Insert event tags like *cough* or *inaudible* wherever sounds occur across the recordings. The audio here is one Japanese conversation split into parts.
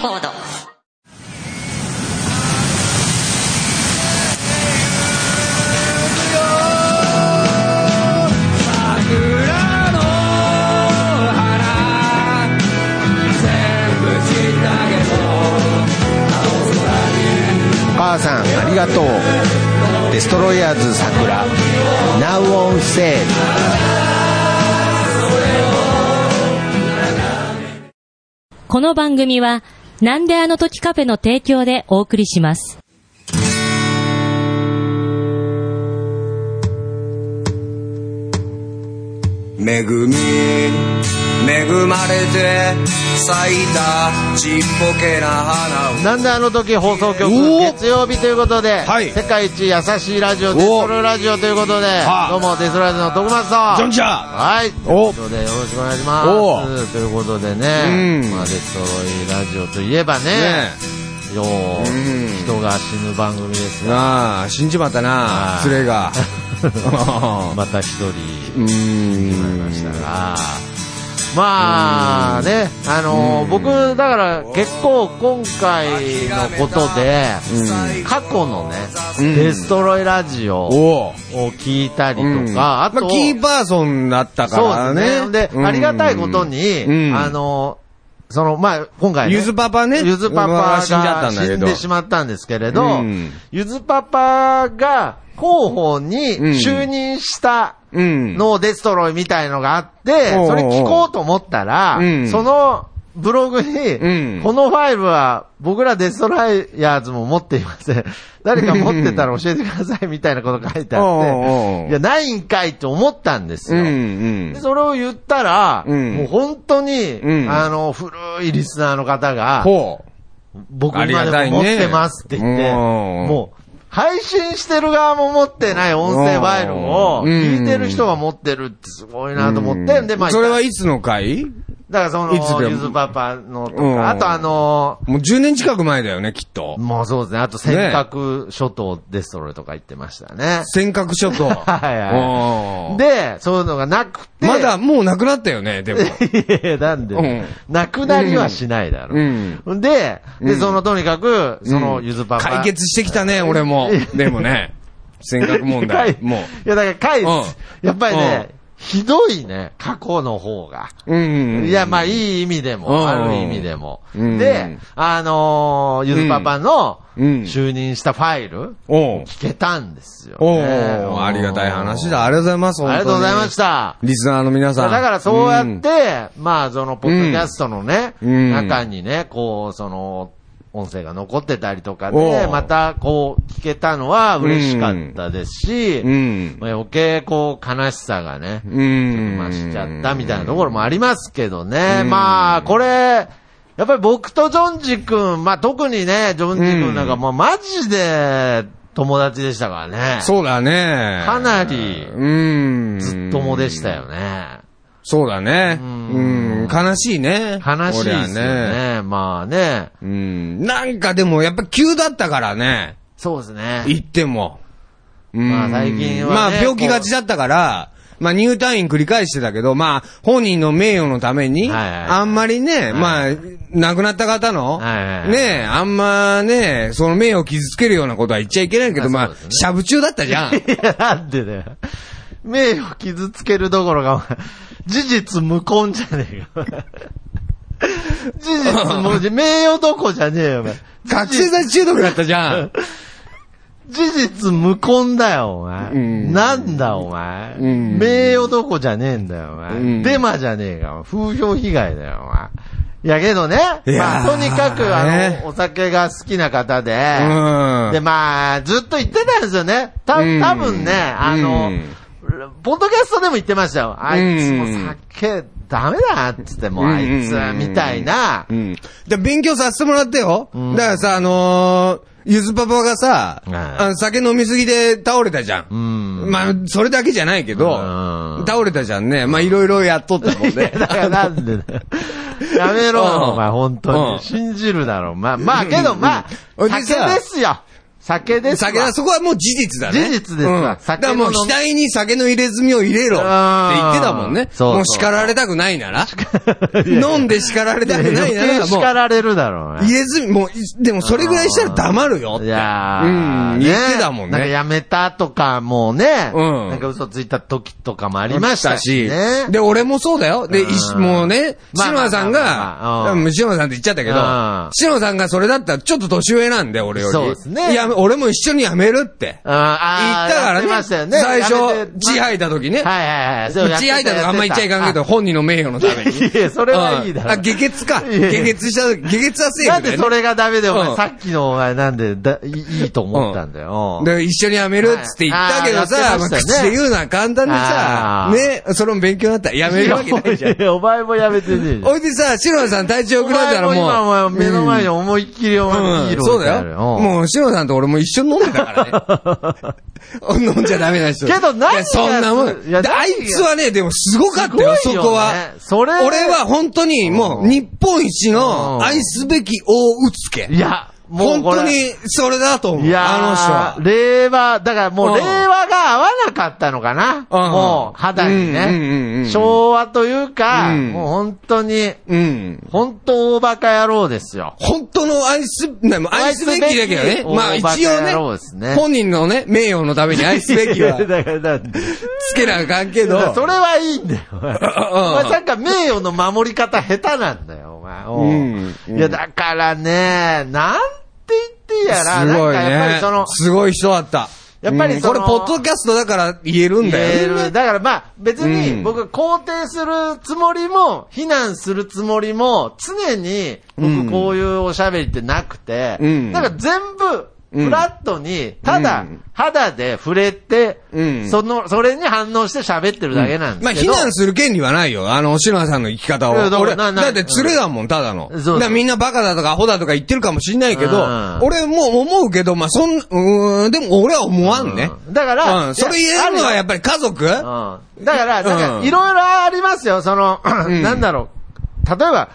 コード。お母さんありがとう。デストロイヤーズ桜。Now on sale この番組は、なんであの時カフェの提供でお送りします。恵み恵まれて咲いたちっぽけな花を。なんであの時放送局月曜日ということで、はい。世界一優しいラジオデストロイラジオということではあ。どうもデストロイラジオの徳松とジョンジャーはい。というおことでよろしくお願いしおます。ということでね、うん。まあ、デストロイラジオといえばねね。よううん。人が死ぬ番組ですえ。がああ、死んじまったなは、い。連れが。*laughs* また一人 *laughs* うー決まりましたん。が、まあね、あのー僕、だから結構今回のことで、過去のね、うんデストロイラジオおをお。聞いたりうんとか、あと、まあ、キーパーソンだったかそうらですね。ね。で、ありがたいことに、うんあのーその、まあ、今回ね、ゆずパパね。ゆずパパが死んじゃったんだけど。死んでしまったんですけれど、うん。ゆずパパが広報に就任したうん。のデストロイみたいのがあって、おうおう。それ聞こうと思ったら、うん。そのブログに、うんこのファイルは僕らデストライヤーズも持っていません。*laughs* 誰か持ってたら教えてくださいみたいなこと書いてあおうおて、いや、ないんかいって思ったんですうん。よ。うんで。それを言ったら、うんもう本当に、うんあの、古いリスナーの方が、ほ僕今でも持ってますって言って、うんもう、配信してる側も持ってない音声ファイルを、うん聞いてる人が持ってるってすごいなと思って、う。で、まあ、それはいつの回？だからその、いつゆずパパのとうんか、あとあのもう10年近く前だよね、きっと。もうそうですね、あと尖閣諸島デストロイとか言ってましたね。尖閣諸島。*laughs* はいはいいで、そういうのがなくて、まだもうなくなったよね、でも。*laughs* いやなんで、うんなくなりはしないだろ。うん。で、で、うんそのとにかく、そのうんゆずパパ。解決してきたね、俺も。*laughs* でもね。尖閣問題。もう。いや、だから、かい、うんやっぱりね、ひどいね、過去の方が。うん。いや、まあ、いい意味でうんも、ある意味でも。うんで、あのーゆずパパの、うん就任したファイル、聞けたんですよ、おね。うありがたい話だ。ありがとうございます。。ありがとうございましたた。リスナーの皆さん。だからそうやっうんて、まあ、その、ポッドキャストのね、うん中にね、こう、その、音声が残ってたりとかおで、うまた、こう、聞けたのは嬉しかったですし、うん。まあ、余計、こう、悲しさがね、うん。増しちゃったみたいなところもありますけどね。うんまあ、これ、やっぱり僕とジョンジ君、まあ特にね、ジョンジ君なんかもうマジで友達でしたからね。そうだね。かなりうん。ずっともでしたよね。そうだね。ううんん。悲しいね。悲しいですよこりゃね。まあね。うん。なんかでもやっぱ急だったからね。そうですね。行っても。うんまあ最近はねまあ病気がちだったから、まあ入退院繰り返してたけど、まあ本人の名誉のために、あんまりね、まあ亡くなった方の、ねあんまね、その名誉を傷つけるようなことは言っちゃいけないけど、まあしゃぶ中だったじゃん。*laughs* いや、なんでだよ。名誉傷つけるどころか、事実無根じゃねえか。事実無根、名誉どこじゃねえよ、お前。覚醒剤中毒だったじゃん。事実無根だよ、お前。うんなんだ、お前。うん名誉どこじゃねえんだよ、お前。うんデマじゃねえか、風評被害だよ、お前。いやけどね、まあ、とにかく、あねの、お酒が好きな方で、うんで、まあ、ずっと言ってたんですよね。た、うん多分ね、あの、うんポッドキャストでも言ってましたよ。あいつもうん酒、ダメだっつっても、あいつ、みたいなう。ん。で、勉強させてもらってよ。うんだからさ、あのーゆずパパがさ、酒飲みすぎで倒れたじゃん。うん。まあ、それだけじゃないけど、うん倒れたじゃんね。まあ、いろいろやっとったもんで。*laughs* だからなんでだよ。やめろお前、本当うんに。信じるだろ、まあ、まあ、けど、まあ、うん酒ですよ。酒ですわ。酒だ、そこはもう事実だね。事実ですわうん酒だからもう額に酒の入れ墨を入れろって言ってたもんね。そうもう叱られたくないなら。*laughs* 飲んで叱られたくないなら、もう叱られるだろうね。入れ墨、もう、いでもそれぐらいしたら黙るよって。いやー、うんね言ってたもんねなんかやめたとかもね、うんなんか嘘ついた時とかもありましたしね。で、俺もそうだよ。で、もうね、まあ篠田さんが、篠田さんって言っちゃったけどうん、篠田さんがそれだったらちょっと年上なんで、俺より。そうですねいや、俺も一緒に辞めるって。うん、あ言ーったからやってましたよね。ね。最初、血吐いた時ね。はいはいはい。血吐いたとかあんま言っちゃいかんけど、あ本人の名誉のために。*laughs* いや、それはいいだろ。うんあ、下血か。下血した時、下血はセーフ。なんでそれがダメで、お前、うんさっきのお前なんでだいいいと思ったんだよ。で、一緒に辞めるっつって言ったけどさ、口で言うのは簡単でさね、それも勉強になった。辞めるわけないじゃん。お前もやめてねえ。おいでさ、篠田さん体調良おくなったらもう。今お前目の前に思いっきりお前そうだよ。もう、篠田さんと俺も一緒に飲んでたからね。*laughs* 飲んじゃダメな人。けど何やそんなもん。いやであいつはね、でもすごかったよ、そこは。それ俺は本当にもう、日本一のうん愛すべき大うつけ。いや、本当にそれだと思う。いやーあの人は。令和、だからもうんう令和が合わなかったのかな？もう肌にうんうんうんうんね。昭和というか、うんもう本当に、うん。本当大バカ野郎ですよ。本当の愛す、愛すべきだけどね。まあ一応ねね、本人のね、名誉のために愛すべきは *laughs* だから、だつけなあかんけど。それはいいんだよ。お前うんお前なんか名誉の守り方下手なんだよ、お前。うんうんいや、だからね、なんやら、すごいなんかやっぱりねその。、すごい人だった。やっぱりこれ、ポッドキャストだから言えるんだ言えよね。る。だからまあ、別うんに僕肯定するつもりも、非難するつもりも、常にうん僕こういうおしゃべりってなくて、うんなんか全部、うんフラットに、ただうん、肌で触れて、うんその、それに反応して喋ってるだけなんですまあ。非難する権利はないよ。あの、篠田さんの生き方を。俺、だって連れだもん、ただの。だみんなバカだとかアホだとか言ってるかもしんないけどうん、俺も思うけど、まあ、そん、うーん、でも俺は思わんね。うんだからうん、それ言えるのはやっぱり家族？うん。だから、なんか、うんいろいろありますよ、その、んなんだろう。例えば、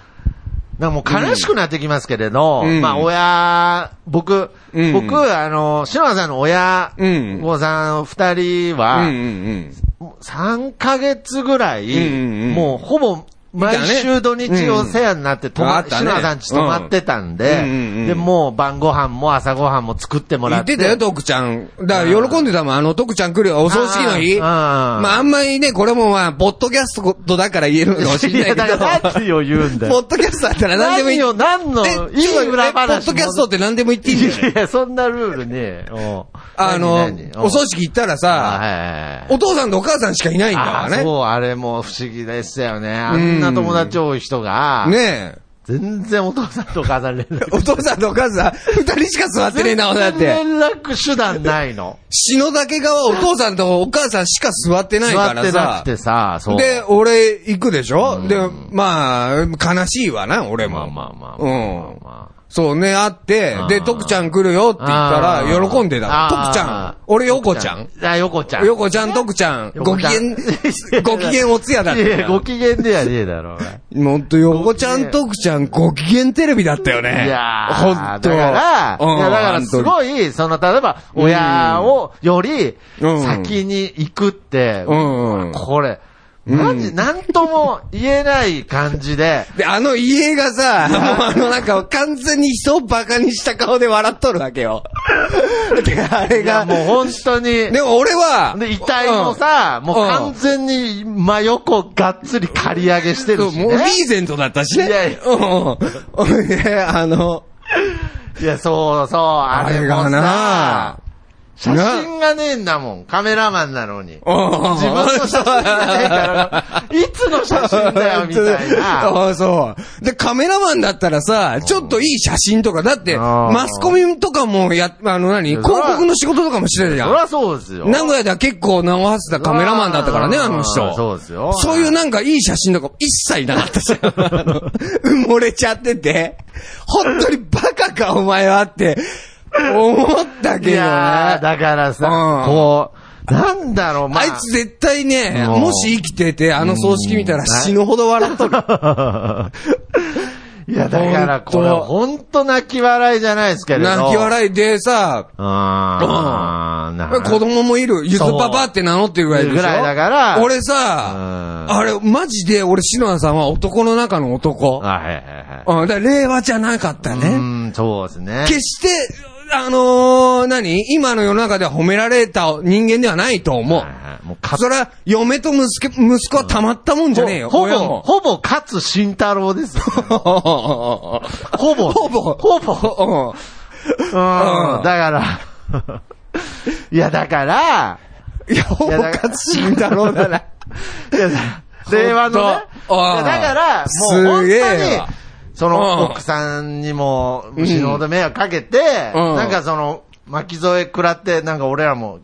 なんかもう悲しくなってきますけれど、うん。まあ、親、僕、うん。僕、あの、篠田さんの親、うん。お子さん二人うんは、うん。3ヶ月ぐらい、うんうんうん。もうほぼ、毎週土日お世話になって、泊ま篠田さんち泊まってたんで、で、もう晩ご飯も朝ご飯も作ってもらって。言ってたよ、徳ちゃん。だから喜んでたもん、あの、徳ちゃん来るよ、お葬式の日。あーまあ、あんまりね、これもまあ、ポッドキャストだから言えるのかもしれないけいや、だからど。何を言うんだよ。ポッドキャストだったら何でもいい。何を、何の、えいい裏話ポッドキャストって何でも言っていいんだよね。いや、そんなルールね。おあのお葬式行ったらあさ、お父さんとお母さんしかいないんだからね。あそう、あれも不思議でしたよね。あんな友達多い人が、ねえ。全然お父さんとお母さん連絡。*laughs* お父さんとお母さん、二人しか座ってねえな、だって。連絡手段ないの。篠岳側、お父さんとお母さんしか座ってない座からさってなく。てさ、そう。で、俺行くでしょ？で、まあ、悲しいわな、俺も。まあまあまあ。うん。まそうね、会ってで、徳ちゃん来るよって言ったら、喜んでた。徳ちゃん。俺、横ちゃん。あ、横ちゃん。横ちゃん、徳ちゃん。ご機嫌 *laughs* ご機嫌おつやだったいやいや、ごよ。機嫌ではねえだろ、もっと横ちゃん、徳ちゃん、ご機嫌テレビだったよね。いやー、ほんと。だから、だからすごい、その、例えば、親を、よりうん、先に行くって、うんうんこれ、マジ、なんとも言えない感じで、で、あの家がさ、もうあのなんか完全に人をバカにした顔で笑っとるわけよ。*laughs* で、あれが、もう本当に、でも俺は、で、遺体もさ、もう完全に真横がっつり刈り上げしてうん、るし、もうリね。ーゼントだったしね。いやいや。うん。で、あの、いや、そうそう、あれがな。さ、写真がねえんだもん、カメラマンなのに。自自分の写真がねえから、いつの写真だよ、みたいな。*laughs* ああ、そう。で、カメラマンだったらさ、ちょっといい写真とか、だって、マスコミとかもや、あの何、広告の仕事とかもしてるじゃん。そりゃそうですよ。名古屋では結構名を馳せたカメラマンだったからね、あの人。そうですよ。そういうなんかいい写真とか一切なかったじゃん。あ *laughs* の埋もれちゃってて、本当にバカかお前はって、*laughs* 思ったけいどやー、ね。だからさ、うんこう、なんだろう、まあいつ絶対ね、もし生きてて、あの葬式見たら死ぬほど笑っとる。いや、だからこれ、ほんと泣き笑いじゃないですけれど。泣き笑いでさ、あーな子供もいる。ゆずパパって名乗ってるぐらいでしょ？ぐらいだから俺うさ、んあれ、マジで俺、篠田さんは男の中の男。あ、はいはいはい。うん、だから令和じゃなかったうね。ん、そうですね。決して、あのー、何？今の世の中では褒められた人間ではないと思う。もうかそれは、嫁と息子、息子はたまったもんじゃねえよ。ほぼ。ほぼ勝慎太郎ですよ。*laughs* ほぼ。ほぼ。ほぼ。うん。だから、いや、だから、いや、ほぼいやだ勝慎太郎だな。いや、令和のね。いやだから、もうす本げえ当にわ、そうんの奥さんにも死ぬほど迷惑かけて、うんなんかその、巻き添え食らって、なんか俺らも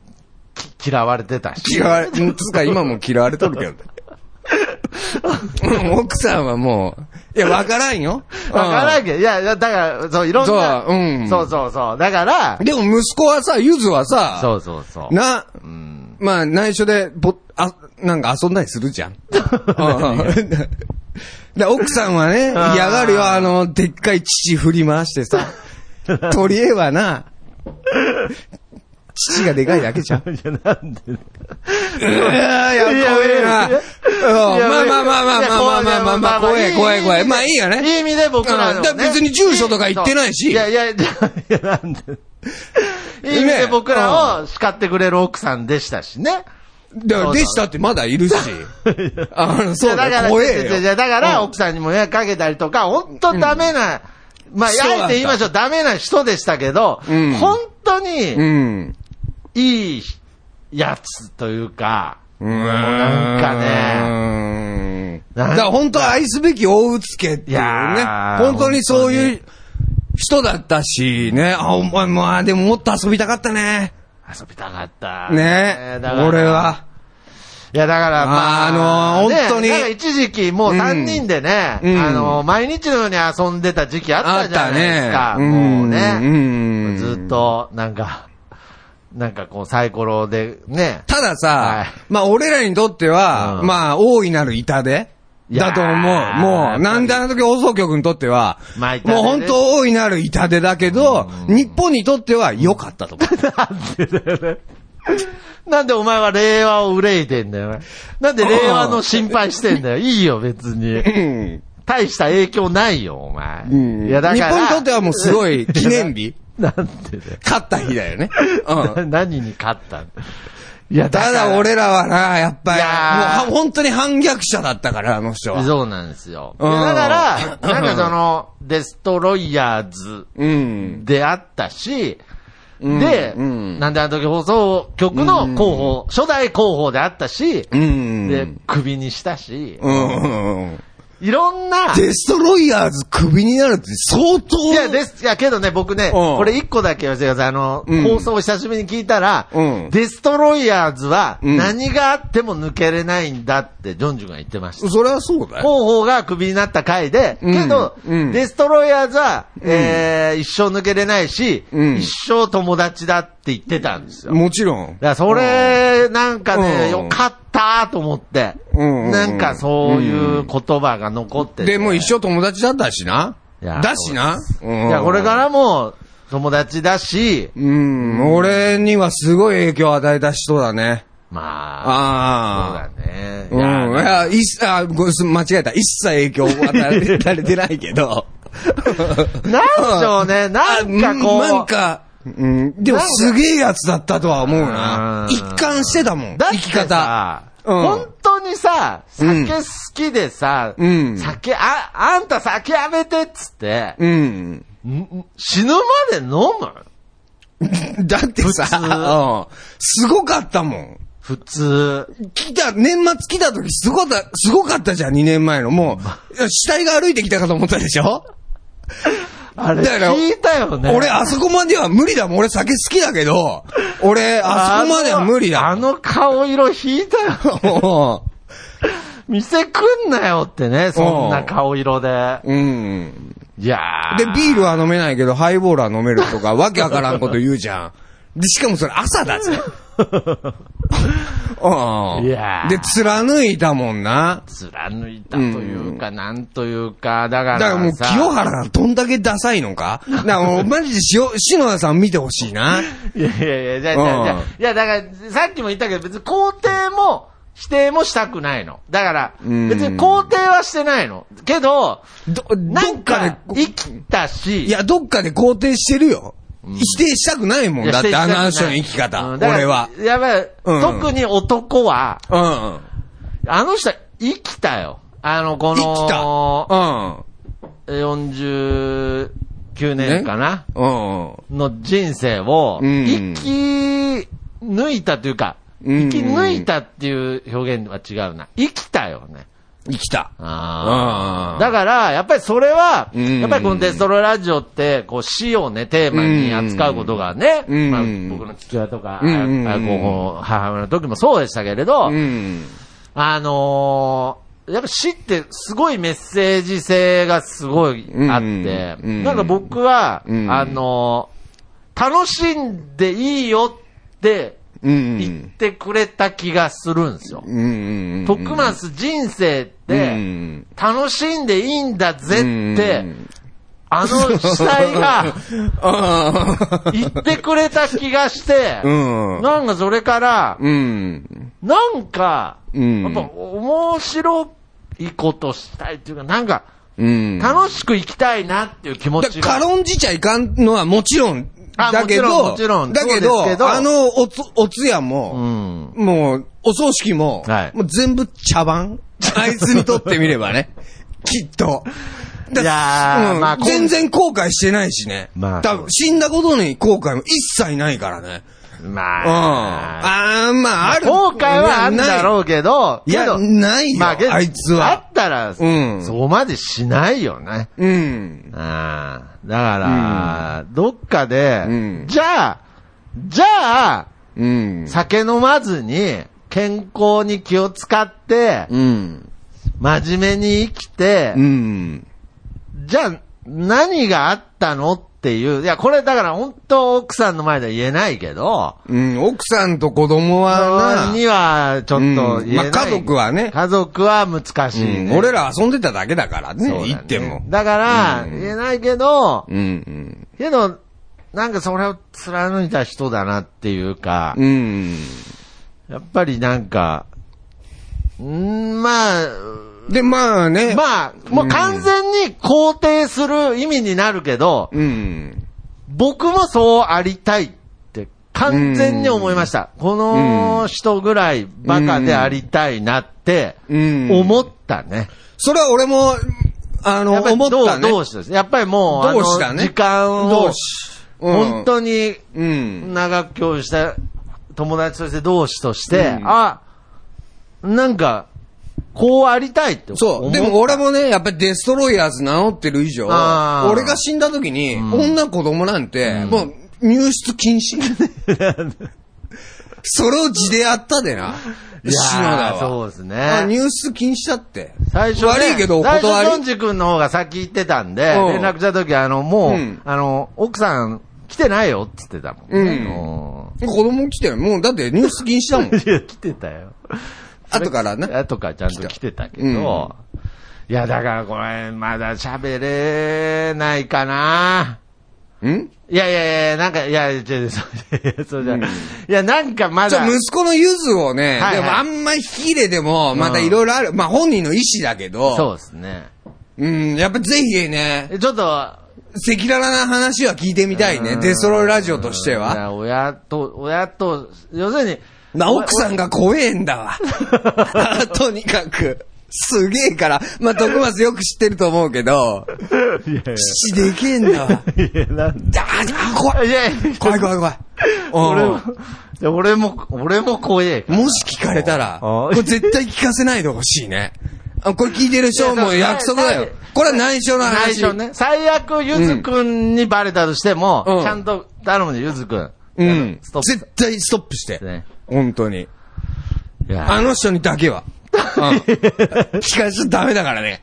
き嫌われてたし。嫌われ、んつうか今も嫌われとるけど。う *laughs* ん奥さんはもう、いや、わからんよ。*laughs* わからんけけど、いや、いやだから、そう、いろんな、そううんそうそうそう。だから、でも息子はさ、ゆずはさ、そうそうそう。な、うん。まあ内緒で、ぼ、あ、なんか遊んだりするじゃん。*laughs* う *laughs* んで奥さんはね、嫌がるよ、あの、でっかい父振り回してさ。*laughs* 取り柄はな、父がでかいだけじゃん。*laughs* いや、なんで。いやいや、怖えな。うんまあまあまあまあまあまあまあまあまあ、怖え怖え怖え。まあいいよね。いい意味で僕ら別に住所とか言ってないしいやいや、いや、なんで。いい意味で僕らを叱ってくれる奥さんでしたしね。だから、でしたってまだいるし。*laughs* あの、そうだから、怖えよ。やだから、うん奥さんにも迷惑かけたりとか、本当ダメな、まあ、そうだったあえて言いましょう、ダメな人でしたけど、うん本当うに、ん。いいやつというか、もうなんかね、ね。なんかだから本当は愛すべき大うつけっていういね本当にそういう人だったしね。あ、お前、まあでももっと遊びたかったね。遊びたかった。ね。だから。俺は。いや、だから、まあ、あのーね本当に。だから一時期、もう3人でね、うん。あのー毎日のように遊んでた時期あったじゃないですか。ね。もうね、うんずっと、なんか、なんかこう、サイコロでね、たださ、はい。まあ俺らにとっては、うん。まあ大いなる痛手いやーだと思う。もう、なんであの時放送局にとっては、もう本当大いなる痛手だけど、日本にとっては良かったと思う。*laughs* なんでお前は令和を憂いてんだよ。なんで令和の心配してんだよ。いいよ、別に。うん大した影響ないよ、お前。うんいや、だから。日本にとってはもうすごい記念日 *laughs* なんでだよ。勝った日だよね。うん。*laughs* 何に勝ったの？いや、ただ俺らはな、やっぱり、もうは本当に反逆者だったから、あの人は。そうなんですよ。うんだから、なんかその、デストロイヤーズうん。であったし、うんで、うんなんであの時放送局の広報、初代広報であったし、うん。で、クビにしたし、うん。いろんな、デストロイヤーズクビになるって相当。いや、です、いや、けどね、僕ね、うんこれ一個だけ言わせてください。あの、うん放送を久しぶりに聞いたら、うんデストロイヤーズはうん何があっても抜けれないんだって、ジョンジュが言ってました。それはそうだよ。広報がクビになった回で、うんけど、うんデストロイヤーズは、えー一生抜けれないし、うん一生友達だって言ってたんですよ。だかもちろん。らそれ、なんかね、うんよかったと思って、うんうんなんかそういう言葉が残っててで、もう一生友達だったしな。だしな。うんいや、これからも友達だし、うん、俺にはすごい影響を与えた人だね。まあ、ああ。そうだね。うん。いや、一切、あ、ごす間違えた。一切影響を与えられてないけど。*laughs* なんでしょうね、*laughs* なんかこう、あなんか、うん、でもすげえやつだったとは思うなう。ん一貫してたもん。生き方。さ、うん本当にさ、うん酒好きでさ、うん酒、あ、あんた酒やめてっつって、うん。ん死ぬまで飲む？*laughs* だってさ、すごかったもん。普通。来た、年末来た時すごかった、すごかったじゃん、2年前の。もう、死体が歩いてきたかと思ったでしょ？あれ、だから聞いたよね。俺、あそこまでは無理だもん。俺酒好きだけど、俺、あそこまでは無理だあの顔色引いたよ。も店来んなよってね、そんな顔色で。ん。うん。いやーで、ビールは飲めないけど、ハイボールは飲めるとか、わけわからんこと言うじゃん。で、しかもそれ朝だぜ。*laughs* うん。いやーで、貫いたもんな。貫いたというか、なんというか、だからさ。だからもう、清原がどんだけダサいのか？だからもう、マジでしお篠田さん見てほしいな。いやいやいや、じゃあ、じゃあ、じゃあうんいや、だから、さっきも言ったけど、別に肯定も、否定もしたくないの。だから、うん別に肯定はしてないの。けど、ど、どっなんかかで、生きたし、いや、どっかで肯定してるよ。否定したくないもん。だって、あの人の生き方。俺は。やばい、うん特に男は、うん。あの人は生きたよ。あの、こ生きた。の、うん。49年かな、うん。の人生を、うん生き抜いたというか、うん生き抜いたっていう表現は違うな。生きたよね。生きた。だから、やっぱりそれは、うん。やっぱりこのデストロラジオって、こう死をね、テーマに扱うことがね、うん。まあ、僕の父親とか、こう母親の時もそうでしたけれど、うん。あのーやっぱ死ってすごいメッセージ性がすごいあって、なんか僕は、うん。あのー楽しんでいいよってうん。言ってくれた気がするんですよ。うん。徳松人生っうて、ん、楽しんでいいんだぜって、うんあの死体が *laughs* あ言ってくれた気がして、うん。なんかそれから、うん。なんか、うんやっぱ面白いことしたいっていうか、なんか、うん。楽しく生きたいなっていう気持だちが。軽んじちゃいかんのはもちろん。あだけど、もちろんだけどど、あのおつ、お通夜うも、ん。もう、お葬式も、はいもう全部茶番 *laughs* あいつにとってみればね。*laughs* きっと。だいやーうんまあ全然後悔してないしね。まあ多分死んだことに後悔も一切ないからね。うん。まあ、あー、まあ、ある。後悔はあるんだろうけど、いや、けどないよ、まああいつあは。ったら、うんそこまでしないよね。うん。ああだから、どっかで、うんじゃあ、じゃあ、うん。酒飲まずに、健康に気を使って、うん。真面目に生きて、うん。じゃあ、何があったのっていう。いや、これだから本当奥さんの前では言えないけど、うん。奥さんと子供はな、にはちょっと言えない。うんまあ家族はね家族は難しい、ねうん俺ら遊んでただけだからね、ね言っても。だから、うん言えないけど、うん。けど、なんかそれを貫いた人だなっていうか、うん。やっぱりなんか、んまあ、で、まあね。まあ、もう完全に肯定する意味になるけど、うん。僕もそうありたいって完全に思いました。この人ぐらいバカでありたいなってうん。思ったね。それは俺も、あの、思ったね。どう同志です？やっぱりもう、あの時間を本当にうん。長く共有した友達として同志として、うんあ、なんか、こうありたいって。そう。でも俺もね、やっぱりデストロイヤーズ名乗ってる以上、俺が死んだ時に、女子供なんて、もう入出禁止。*laughs* それを地でやったでな。いやー篠田は。そうですねあ入出禁止だって。最初、ね、悪いけどお最断り初、ドンジ君の方が先行ってたんで、うん連絡した時あの、もう、うんあの、奥さん来てないよって言ってたもんね。子供来てる。もうだって入出禁止だもん。う *laughs* んいや、来てたよ。後からな。後からちゃんと来てたけど、うんいや、だからこれ、まだ喋れないかな。ん？いやいやいや、なんか、いや、違う、そういやそうじゃ、いや、なんかまだ、息子のゆずをね、はいはいでもあんまり引き入れても、またいろいろある。まあ本人の意思だけど、そうですね。うん、やっぱぜひね、えちょっと、赤裸々な話は聞いてみたいね。デストロイラジオとしていは。や親と、親と、要するに、まあ、奥さんが怖えんだわ。*laughs* とにかく。すげえから。まあ、徳松よく知ってると思うけど、いやい父でけえんだわ。や、いや、なんああ、怖い。いやいや、怖い怖い怖い。俺も俺も、俺も怖え。もし聞かれたら、あこれ絶対聞かせないでほしいね。あこれ聞いてる人も約束だよ。これは内緒の話。内緒ね。最悪、ゆずくんにバレたとしても、うんちゃんと頼むね、ゆずくん。うん。絶対ストップして。ね。本当に。いやあの人にだけは。うん。聞かせちゃダメだからね。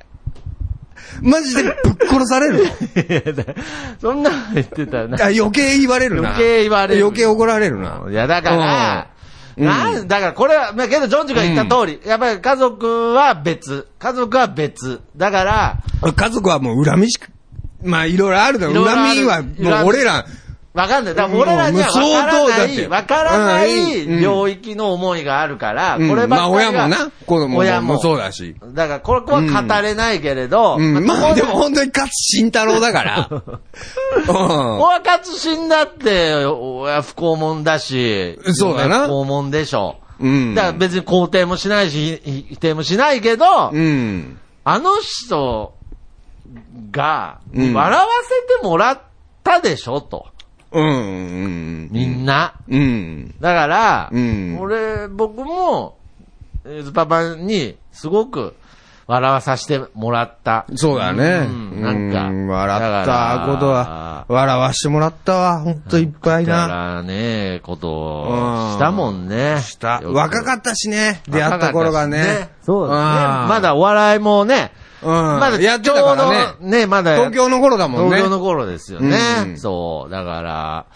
マジでぶっ殺されるの。*laughs* そんなの言ってたらな。あ余計言われるな。余計言われる余計怒られるな。いや、だから、なんだからこれは、まあけど、ジョンジが言った通り、やっぱり家族は別。家族は別。だから、家族はもう恨みしか、まあいろいろあるだろう。いろいろある恨みはもう俺ら、わかんない。だから俺らにはわからない、わからなうんいうん領域の思いがあるから、うんこればっかりがまあ親もな、子供親ももそうだし。だからこれこれは語れないけれど、うん、まあでも本当に勝慎太郎だから。*laughs* うん。親活心だって、親不幸もんだし、そうだな嫁不幸もんでしょ。うん。だから別に肯定もしないし、ひ否定もしないけど、うん。あの人が、うん笑わせてもらったでしょ、と。うん。うん。みんな。うん。だから、うん俺、僕も、えーズパパに、すごく、笑わさせてもらった。そうだね。うんなんかう笑ったことは、笑わしてもらったわ。ほんといっぱいだかな。らね、ことうんをしたもんね。した。若かったしね。出会った頃がね。そうですね。うんまだお笑いもね、うん。まだやってたからね。ね、まだ東京の頃だもんね。東京の頃ですよね。うんそう。だから、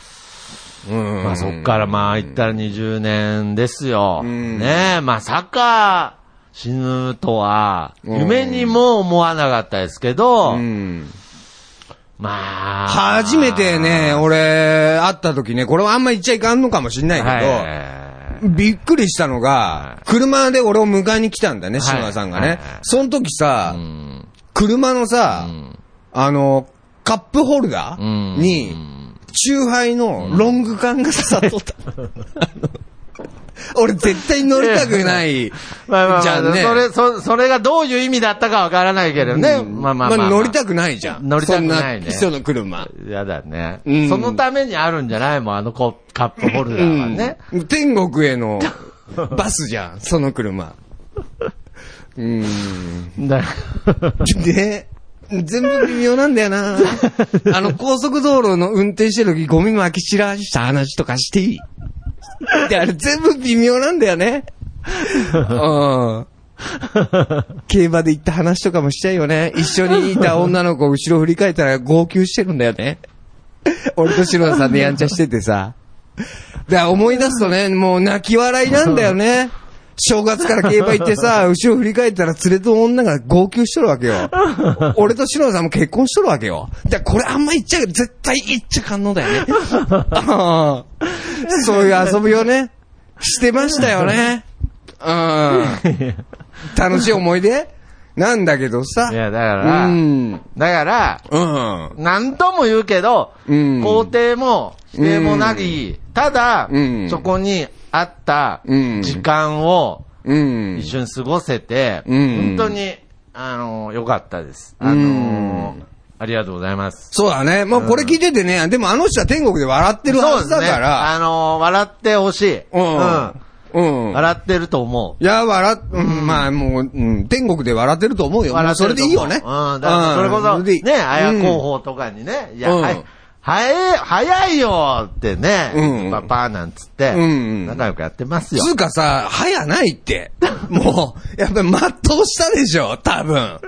うん。まあそっからまあ言ったら20年ですよ。うんねえ、まさか死ぬとは、うん夢にも思わなかったですけど、うん。まあ。初めてね、俺、会った時ね、これはあんま言っちゃいかんのかもしんないけど、はいびっくりしたのが、車で俺を迎えに来たんだね、はい。島田さんがね。その時さう、ん。車のさ、うん。あの、カップホルダうん。ーに、チューハイのロング缶が刺さっとった。*laughs* *laughs* 俺絶対乗りたくない。*laughs* まあまあまあ、じゃんね。それ、そ、それがどういう意味だったかわからないけどね。うんまあまあまあ、まあ。乗りたくないじゃん。乗りたくないね人の車。やだね、うんそのためにあるんじゃないもん、あのコカップホルダーはね。うん天国へのバスじゃん、*laughs* その車。うん。だで、全部微妙なんだよな。あの、高速道路の運転してる時ゴミ撒き散らした話とかしていい？*laughs* で、あれ全部微妙なんだよね。うん。競馬で行った話とかもしちゃうよね。一緒にいた女の子後ろ振り返ったら号泣してるんだよね。俺と白田さんでやんちゃしててさ。だから思い出すとね、もう泣き笑いなんだよね。正月から競馬行ってさ、後ろ振り返ったら連れと女が号泣しとるわけよ。俺と白田さんも結婚しとるわけよ。だからこれあんま言っちゃう絶対言っちゃかんのだよね。そういう遊びをね、してましたよね。うん。楽しい思い出？なんだけどさ。いや、だから、うん。だから、うん。何とも言うけど、うん肯定も否定もなき、ただ、うんそこにあったうん時間をうん。一緒に過ごせて、うん本当に、あの、良かったです。あのうんありがとうございます。そうだね。もうこれ聞いててね、でもあの人は天国で笑ってるはずだかあら。の、笑ってほしい。うん。うん。笑ってると思う。いや、笑っ、うん、まあもう、うん、天国で笑ってると思うよ。もうそれでいいよね。うん、だからそれこそ、ね、綾うん候補とかにね、いや、うんはい、早い、早いよってね、うんパパなんつって、うん仲良くやってますよ。つうかさ、早ないって。*laughs* もう、やっぱり全うしたでしょ、多分。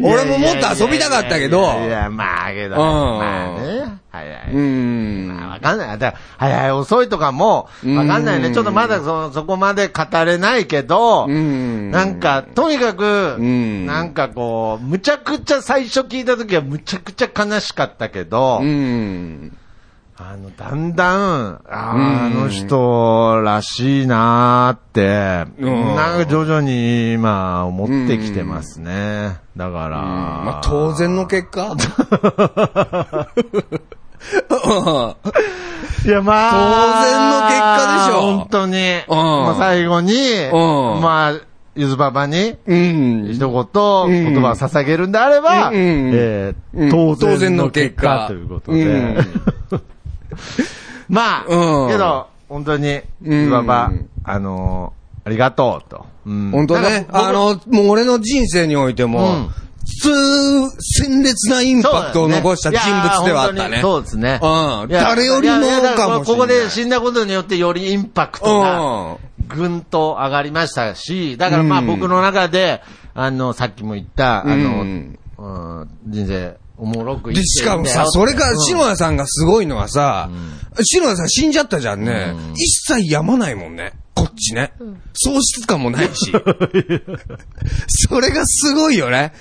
俺ももっと遊びたかったけど。いやまあけど、うんまあね、早い。うん。まあわかんない。だ早い遅いとかも、わかんないね。うんちょっとまだそ、そこまで語れないけど、うん。なんか、とにかく、んなんかこう、むちゃくちゃ最初聞いた時はむちゃくちゃ悲しかったけど、うん。あの、だんだん、あーうんあの人らしいなーって、うん。なんか徐々に今思ってきてますね。だから、まあ、当然の結果。*laughs* いや、まあ、当然の結果でしょ。本当に。うん。まあ最後に、ん。まあ、ゆずばばに、うん。一言、言葉を捧げるんであれば、うん。え当当然然のの結果。ということで。うん。*laughs* まあ、うん。けど、本当に、ゆずばば、あのーありがとうと。うん。本当ね。あの、もう俺の人生においても、うん。普通、鮮烈なインパクトを残した人物ではあったね。そうですね。誰よりもかもしれない。ここで死んだことによってよりインパクトが、うぐんと上がりましたし、だからまあうん。僕の中で、あの、さっきも言った、あの、うんうん人生おもろくで、しかもさ、それから、篠谷さんがすごいのはさ、篠谷さん死んじゃったじゃんね。一切やまないもんね。こっちね。喪失感もないし。*laughs* それがすごいよね。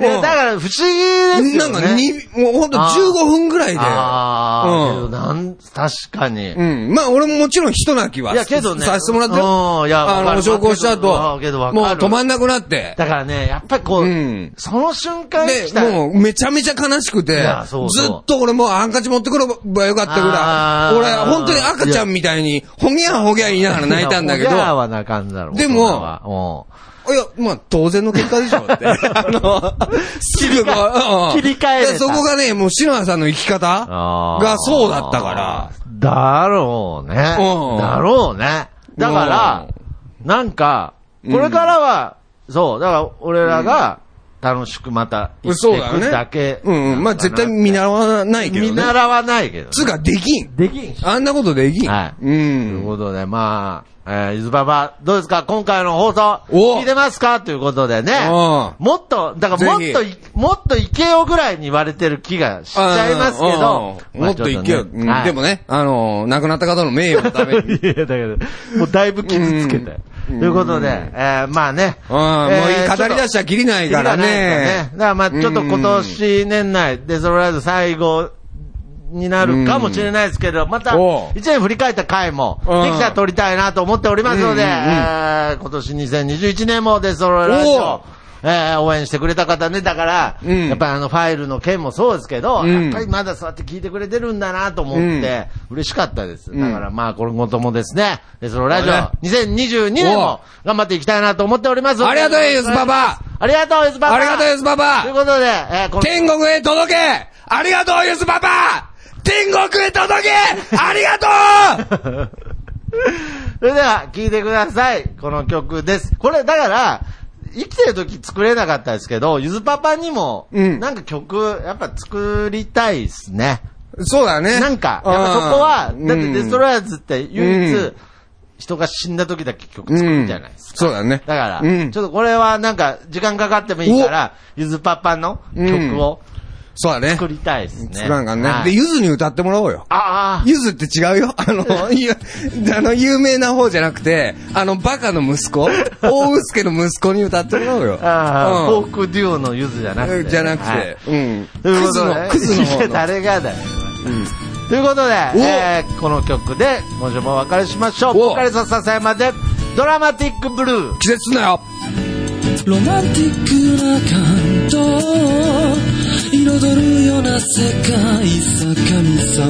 いや、だから不思議ですよね。なんかに、もうほんと15分ぐらいで。ああ、うんなん、確かに。うん。まあ俺ももちろん人泣きはいやけどねさせてもらったよ。うんいやわかるあの、昇降した後あ、けどもう止まんなくなって。だからね、やっぱりこう、うんその瞬間で来、たもうめちゃめちゃ悲しくてそうそうずっと俺もうハンカチ持ってくればよかったぐらい。俺本当に赤ちゃんみたいに、ほぎゃほぎゃ言いながら泣いたんだけど、いやほぎゃーは泣かんだろう。でもいや、まあ、当然の結果でしょって。*laughs* あの、すぐこううん切り替えそこがね、もう篠谷さんの生き方がそうだったから。だろうね。うんだろうね。だから、なんか、これからは、そう、だから俺らが楽しくまた生きていくそうだよね。だけ。うんうん。まあ、絶対見習わないけどね。見習わないけどね。つうか、できん。できんし。あんなことできん。はい。う。というんことで、まあ、えー、ゆずばば、どうですか？今回の放送、お聞いてますか？ということでね。うんもっと、だからもっとい、もっといけよぐらいに言われてる気がしちゃいますけど。うんもっといけよ。うんでもね。ね、あの、亡くなった方の名誉のために。*laughs* いや、だけど、もうだいぶ傷つけたよ。ということで、えー、まあね。うん、もうえー語り出しちゃきりないからキリがないですね。だからまあちょっと今年年内、デソロライズ最後になるかもしれないですけど、また一年振り返った回もうん。できたら撮りたいなと思っておりますので、えー今年2021年もデソロライズおう。をえー応援してくれた方ね、だから、うん。やっぱりあのファイルの件もそうですけど、うん。やっぱりまだそうやって聞いてくれてるんだなと思って、嬉しかったです。だからまあ、今後ともですね、デソロラジオそうね。2022年も頑張っていきたいなと思っております。ありがとうユズパパ。ありがとう、ユズパパ。ありがとう、ユズパパ。ということで、えーこの天国へ届け。ありがとう、ユズパパ。天国へ届け。ありがとう。*laughs* それでは、聴いてください。この曲です。これ、だから、生きてる時作れなかったですけど、ゆずパパにも、うんなんか曲、やっぱ作りたいですね。そうだね。なんか、やっぱそこは、うんだってデストロイヤーズって唯一、うん人が死んだ時だけ曲作るじゃないですか。そうだね。だから、うんちょっとこれはなんか、時間かかってもいいから、ゆずパパの曲をそうだね。作りたいですね。作らんかんね。はいで、ゆずに歌ってもらおうよ。ああ、ゆずって違うよ。*laughs* あの、ゆあの、有名な方じゃなくて、あの、バカの息子、*laughs* 大臼助の息子に歌ってもらおうよ。ああ、うんフォークデュオのゆずじゃなくて。じゃなくはいて、うん。ということでクズの、クズの方の。誰がだよ。ということで、えーこの曲で今週もお別れしましょう。おお別れささやまで、ドラマティックブルー。季節すなよ。ロマンティックな感動彩るような世界さ神様。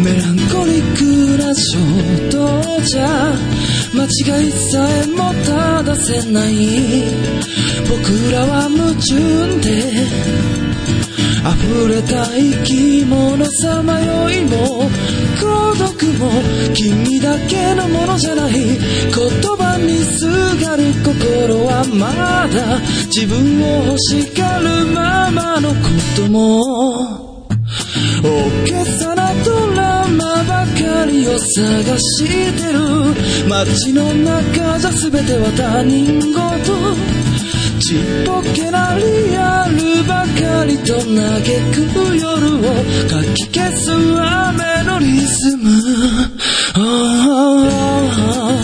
メランコリックな衝動じゃ間違いさえも正せない。僕らは矛盾で溢れた生き物さまよいも孤独も君だけのものじゃない。言葉にするまだ自分を欲しがるままのことも大げさなドラマばかりを探してる。街の中じゃ全ては他人事ちっぽけなリアルばかりと嘆く夜をかき消す雨のリズム、ああ